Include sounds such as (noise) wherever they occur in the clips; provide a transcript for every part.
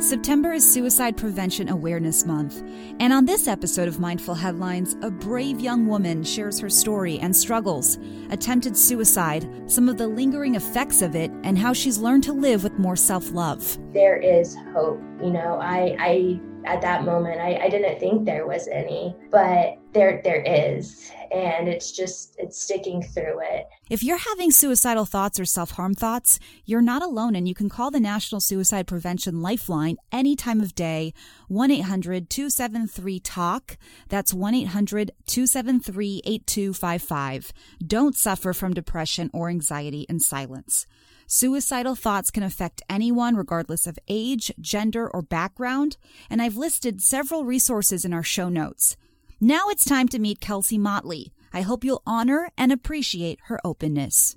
September is Suicide Prevention Awareness Month, and on this episode of Mindful Headlines, a brave young woman shares her story and struggles, attempted suicide, some of the lingering effects of it, and how she's learned to live with more self love. There is hope. You know, I, I at that moment. I, I didn't think there was any but there there is. And it's just it's sticking through it. If you're having suicidal thoughts or self-harm thoughts you're not alone and you can call the national suicide prevention lifeline any time of day 1-800-273-talk that's 1-800-273-8255 don't suffer from depression or anxiety in silence Suicidal thoughts can affect anyone regardless of age, gender, or background, and I've listed several resources in our show notes. Now it's time to meet Kelsey Motley. I hope you'll honor and appreciate her openness.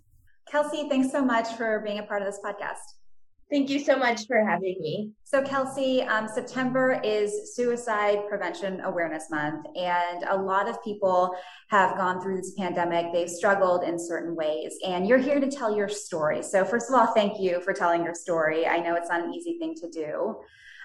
Kelsey, thanks so much for being a part of this podcast. Thank you so much for having me. So, Kelsey, um, September is Suicide Prevention Awareness Month, and a lot of people have gone through this pandemic. They've struggled in certain ways, and you're here to tell your story. So, first of all, thank you for telling your story. I know it's not an easy thing to do.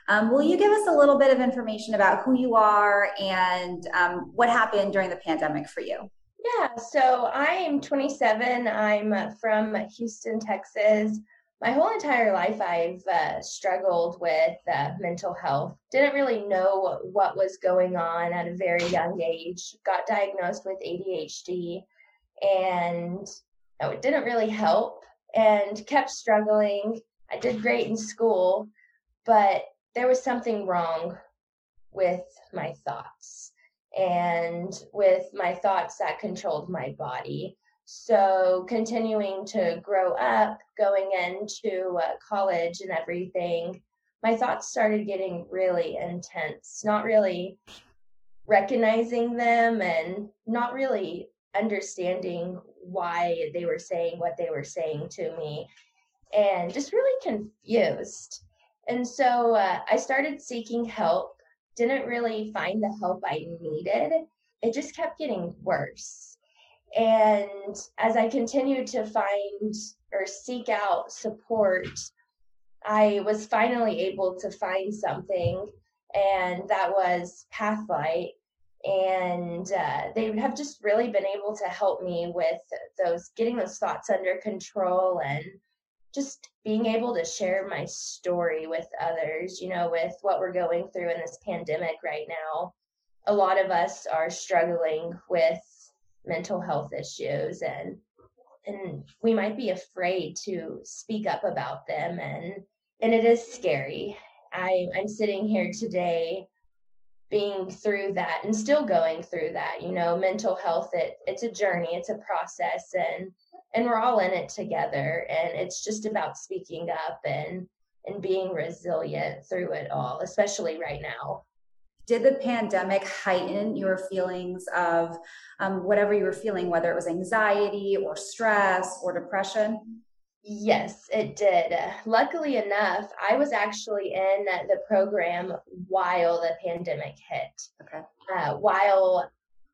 Um, will you give us a little bit of information about who you are and um, what happened during the pandemic for you? Yeah, so I'm 27. I'm from Houston, Texas my whole entire life I've uh, struggled with uh, mental health. Didn't really know what was going on at a very young age. Got diagnosed with ADHD and it didn't really help and kept struggling. I did great in school, but there was something wrong with my thoughts and with my thoughts that controlled my body. So, continuing to grow up, going into uh, college and everything, my thoughts started getting really intense, not really recognizing them and not really understanding why they were saying what they were saying to me, and just really confused. And so uh, I started seeking help, didn't really find the help I needed. It just kept getting worse and as I continued to find or seek out support, I was finally able to find something, and that was Pathlight. And uh, they have just really been able to help me with those getting those thoughts under control and just being able to share my story with others, you know, with what we're going through in this pandemic right now. A lot of us are struggling with mental health issues and and we might be afraid to speak up about them and and it is scary. I i'm sitting here today being through that and still going through that you know mental health it it's a journey it's a process and and we're all in it together and it's just about speaking up and and being resilient through it all especially right now did the pandemic heighten your feelings of um, whatever you were feeling, whether it was anxiety or stress or depression? Yes, it did. Luckily enough, I was actually in the program while the pandemic hit. Okay. Uh, while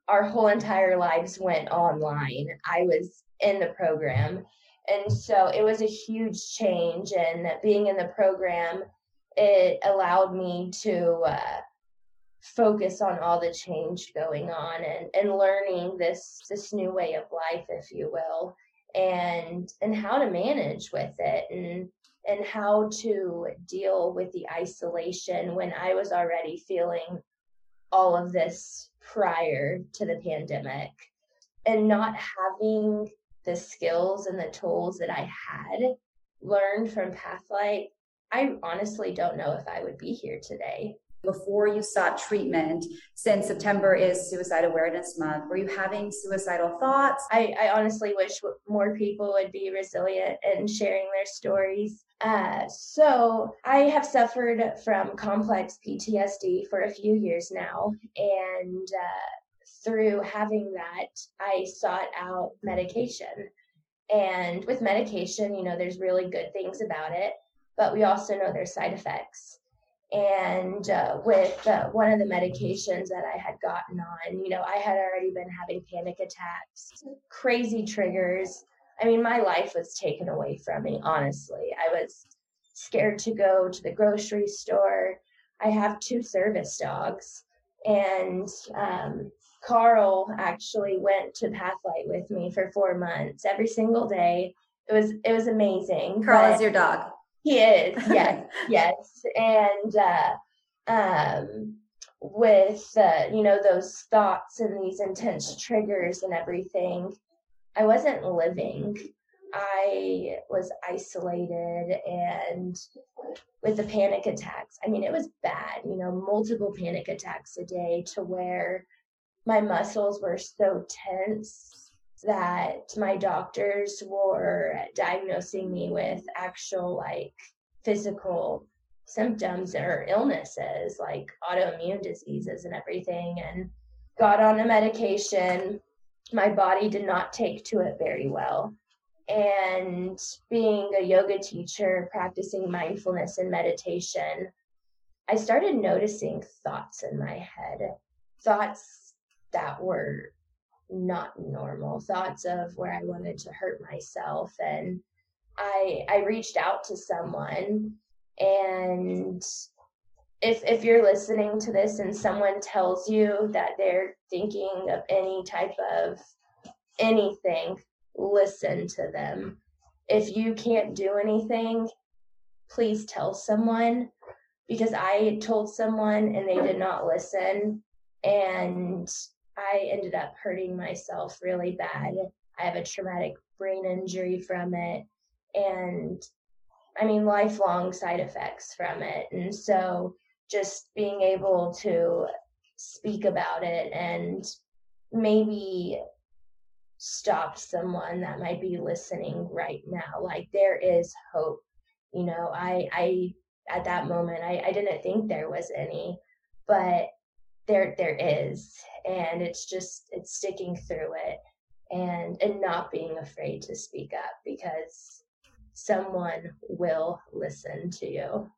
our whole entire lives went online, I was in the program. And so it was a huge change. And being in the program, it allowed me to uh, focus on all the change going on and, and learning this this new way of life if you will and and how to manage with it and and how to deal with the isolation when I was already feeling all of this prior to the pandemic and not having the skills and the tools that I had learned from Pathlight, I honestly don't know if I would be here today before you sought treatment since September is Suicide Awareness Month? Were you having suicidal thoughts? I, I honestly wish more people would be resilient and sharing their stories. Uh, so, I have suffered from complex PTSD for a few years now, and uh, through having that, I sought out medication. And with medication, you know, there's really good things about it, but we also know there's side effects and uh, with uh, one of the medications that I had gotten on, you know, I had already been having panic attacks, crazy triggers. I mean, my life was taken away from me, honestly. I was scared to go to the grocery store. I have two service dogs, and um, Carl actually went to Pathlight with me for four months every single day. It was it was amazing. Carl is your dog. He is, yes, (laughs) yes, and uh, um, with uh, you know those thoughts and these intense triggers and everything, I wasn't living. I was isolated and with the panic attacks. I mean, it was bad, you know, multiple panic attacks a day to where my muscles were so tense that my doctors were diagnosing me with actual like physical symptoms or illnesses like autoimmune diseases and everything and got on a medication. My body did not take to it very well. And being a yoga teacher practicing mindfulness and meditation i started noticing thoughts in my head thoughts that were not normal thoughts of where I wanted to hurt myself and I I reached out to someone and if if you're listening to this and someone tells you that they're thinking of any type of anything listen to them. If you can't do anything please tell someone because I told someone and they did not listen and I ended up hurting myself really bad. I have a traumatic brain injury from it and I mean lifelong side effects from it. And so just being able to speak about it and maybe stop someone that might be listening right now like there is hope you know i i at that moment i, I didn't think there was any but there there is. And it's just it's sticking through it and and not being afraid to speak up because someone will listen to you.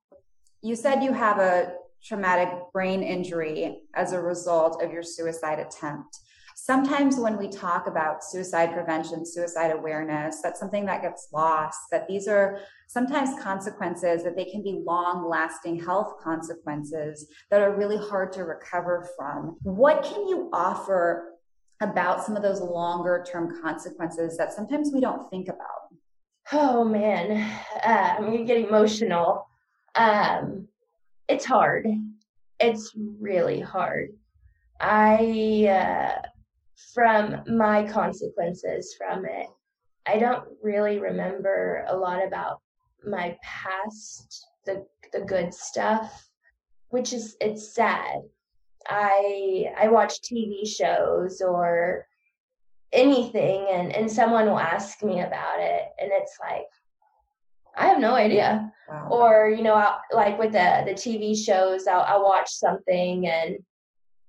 You said you have a traumatic brain injury as a result of your suicide attempt sometimes when we talk about suicide prevention, suicide awareness, that's something that gets lost, that these are sometimes consequences that they can be long lasting health consequences that are really hard to recover from. What can you offer about some of those longer term consequences that sometimes we don't think about? Oh man, uh, I'm gonna get emotional. Um, it's hard. It's really hard. I uh, from my consequences from it. I don't really remember a lot about my past, the the good stuff, which is it's sad. I I watch TV shows or anything and and someone will ask me about it and it's like I have no idea. Wow. Or you know, I'll, like with the the TV shows, I'll, I'll watch something and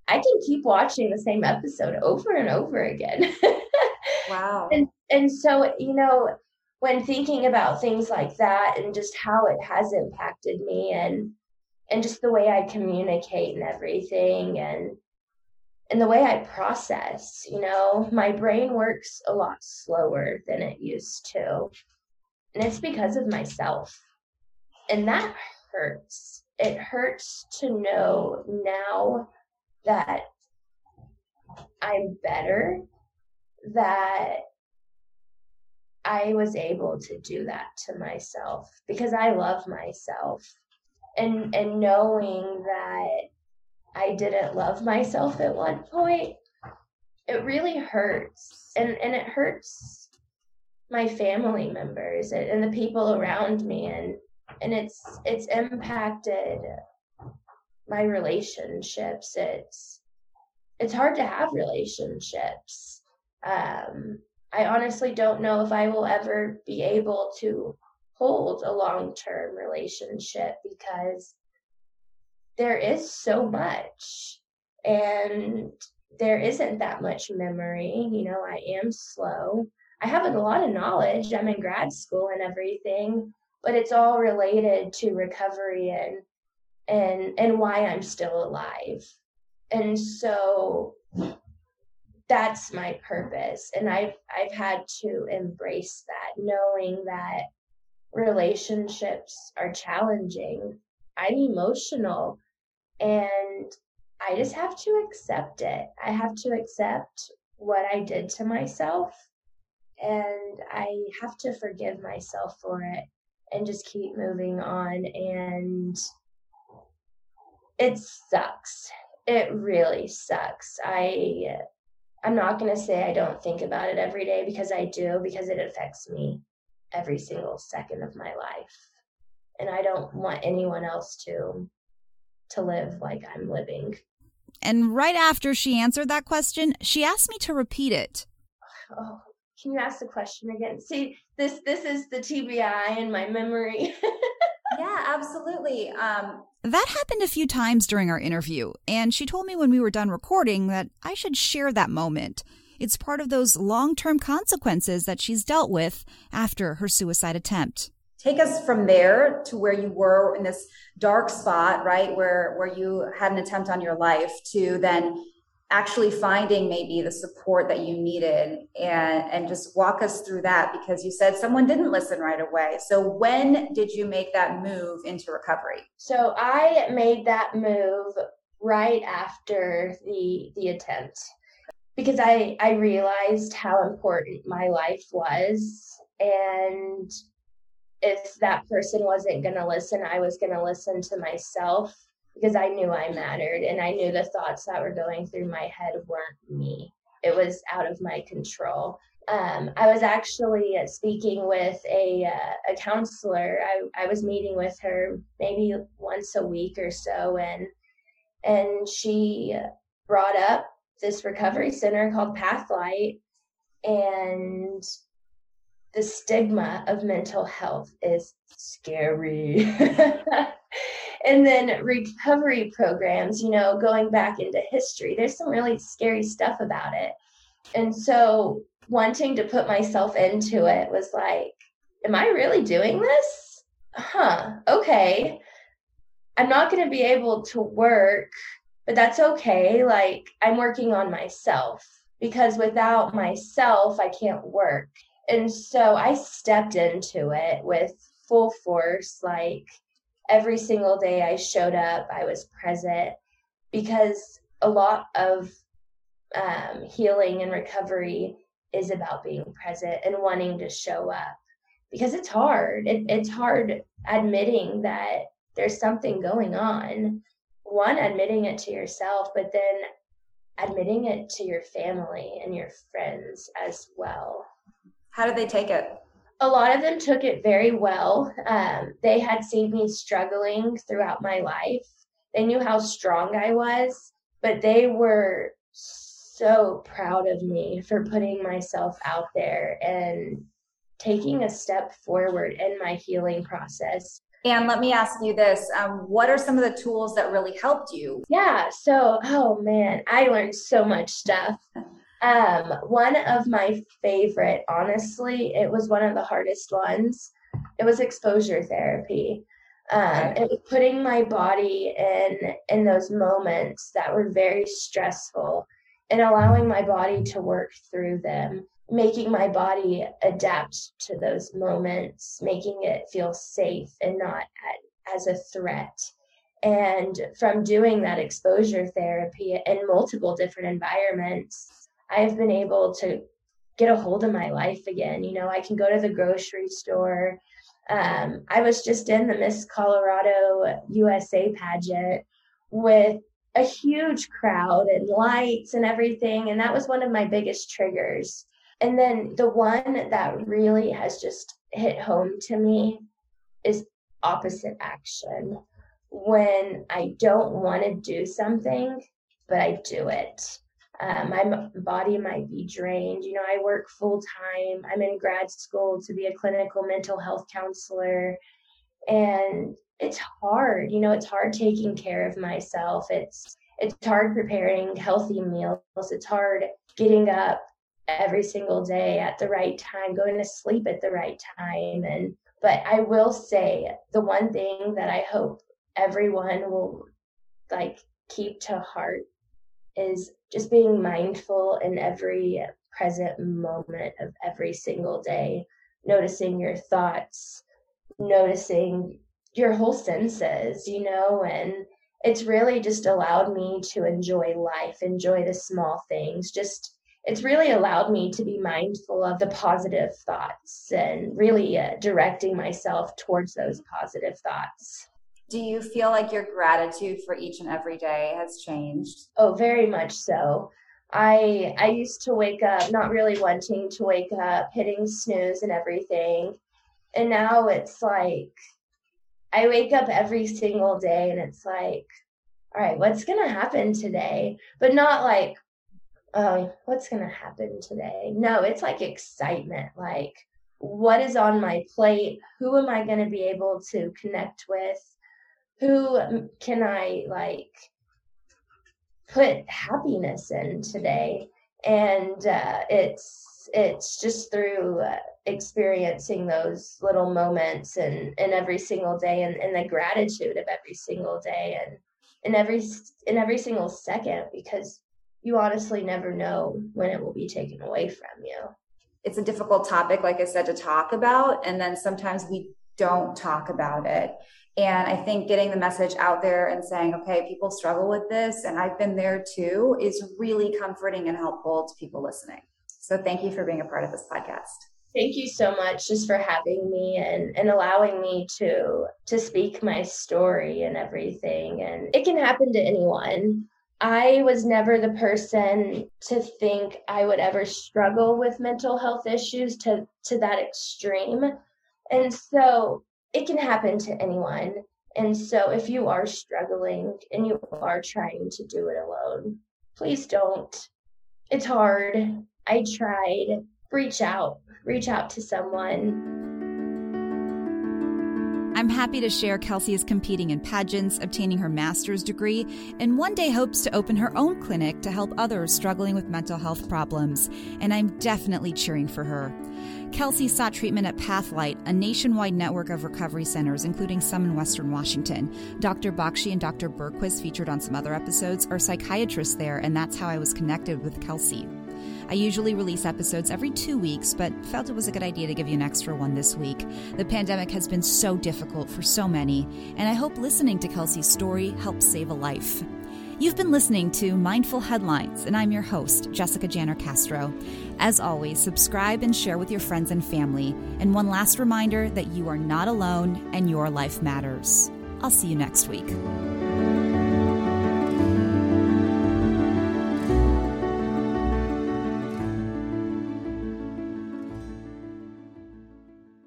I can keep watching the same episode over and over again. (laughs) wow. And and so, you know, when thinking about things like that and just how it has impacted me and and just the way I communicate and everything and and the way I process, you know, my brain works a lot slower than it used to. And it's because of myself. And that hurts. It hurts to know now that I'm better, that I was able to do that to myself because I love myself. And and knowing that I didn't love myself at one point, it really hurts. And and it hurts my family members and, the people around me and and it's it's impacted my relationships. It's it's hard to have relationships. Um, I honestly don't know if I will ever be able to hold a long term relationship because there is so much and there isn't that much memory. You know, I am slow. I have a lot of knowledge. I'm in grad school and everything, but it's all related to recovery and and and why I'm still alive. And so that's my purpose and I've I've had to embrace that knowing that relationships are challenging. I'm emotional and I just have to accept it. I have to accept what I did to myself and I have to forgive myself for it and just keep moving on and it sucks. It really sucks. I I'm not going to say I don't think about it every day because I do because it affects me every single second of my life. And I don't want anyone else to to live like I'm living. And right after she answered that question, she asked me to repeat it. Oh, can you ask the question again? See, this this is the TBI in my memory. (laughs) absolutely. Um, that happened a few times during our interview, and she told me when we were done recording that I should share that moment. It's part of those long term consequences that she's dealt with after her suicide attempt. Take us from there to where you were in this dark spot, right? Where where you had an attempt on your life to then actually finding maybe the support that you needed and and just walk us through that because you said someone didn't listen right away. So when did you make that move into recovery? So i made that move right after the the attempt because i i realized how important my life was and if that person wasn't going to listen i was going to listen to myself because I knew I mattered and I knew the thoughts that were going through my head weren't me. It was out of my control. Um, I was actually speaking with a uh, a counselor. I, I was meeting with her maybe once a week or so, and and she brought up this recovery center called Pathlight, and the stigma of mental health is scary. (laughs) and then recovery programs, you know, going back into history, there's some really scary stuff about it. And so wanting to put myself into it was like, am I really doing this? Huh, okay. I'm not going to be able to work, but that's okay. Like, I'm working on myself because without myself, I can't work. And so I stepped into it with full force, like, every single day I showed up, I was present because a lot of um, healing and recovery is about being present and wanting to show up because it's hard. It, it's hard admitting that there's something going on. One, admitting it to yourself, but then admitting it to your family and your friends as well. How did they take it? A lot of them took it very well. Um, they had seen me struggling throughout my life. They knew how strong I was, but they were so proud of me for putting myself out there and taking a step forward in my healing process. And let me ask you this um, what are some of the tools that really helped you? Yeah, so, oh man, I learned so much stuff. Um, one of my favorite, honestly, it was one of the hardest ones. It was exposure therapy. Um, it was putting my body in in those moments that were very stressful and allowing my body to work through them, making my body adapt to those moments, making it feel safe and not at, as a threat. And from doing that exposure therapy in multiple different environments, I've been able to get a hold of my life again. You know, I can go to the grocery store. Um, I was just in the Miss Colorado USA pageant with a huge crowd and lights and everything. And that was one of my biggest triggers. And then the one that really has just hit home to me is opposite action. When I don't want to do something, but I do it. Um, my body might be drained. You know, I work full time. I'm in grad school to be a clinical mental health counselor. And it's hard. You know, it's hard taking care of myself. It's it's hard preparing healthy meals. It's hard getting up every single day at the right time, going to sleep at the right time. And but I will say the one thing that I hope everyone will like keep to heart is just being mindful in every present moment of every single day, noticing your thoughts, noticing your whole senses, you know, and it's really just allowed me to enjoy life, enjoy the small things, just it's really allowed me to be mindful of the positive thoughts and really uh, directing myself towards those positive thoughts. Do you feel like your gratitude for each and every day has changed? Oh, very much so. I I used to wake up not really wanting to wake up, hitting snooze and everything. And now it's like I wake up every single day and it's like, all right, what's going to happen today? But not like, oh, what's going to happen today? No, it's like excitement. Like, what is on my plate? Who am I going to be able to connect with? Who can I like put happiness in today? And uh, it's it's just through uh, experiencing those little moments and, and every single day and, and the gratitude of every single day and in every in every single second because you honestly never know when it will be taken away from you it's a difficult topic like i said to talk about and then sometimes we don't talk about it and i think getting the message out there and saying okay people struggle with this and i've been there too is really comforting and helpful to people listening. So thank you for being a part of this podcast. Thank you so much just for having me and, and allowing me to to speak my story and everything. And it can happen to anyone. I was never the person to think i would ever struggle with mental health issues to to that extreme. And so it can happen to anyone. And so if you are struggling and you are trying to do it alone please don't. It's hard. I tried. Reach out. Reach out to someone. I'm happy to share Kelsey is competing in pageants, obtaining her master's degree, and one day hopes to open her own clinic to help others struggling with mental health problems. And I'm definitely cheering for her. Kelsey sought treatment at Pathlight, a nationwide network of recovery centers, including some in Western Washington. Dr. Bakshi and Dr. Berquist, featured on some other episodes, are psychiatrists there, and that's how I was connected with Kelsey. I usually release episodes every two weeks, but felt it was a good idea to give you an extra one this week. The pandemic has been so difficult for so many, and I hope listening to Kelsey's story helps save a life. You've been listening to Mindful Headlines, and I'm your host, Jessica Janner Castro. As always, subscribe and share with your friends and family. And one last reminder that you are not alone and your life matters. I'll see you next week.